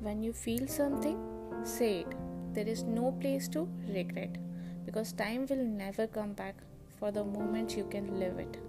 When you feel something, say it. There is no place to regret because time will never come back for the moment you can live it.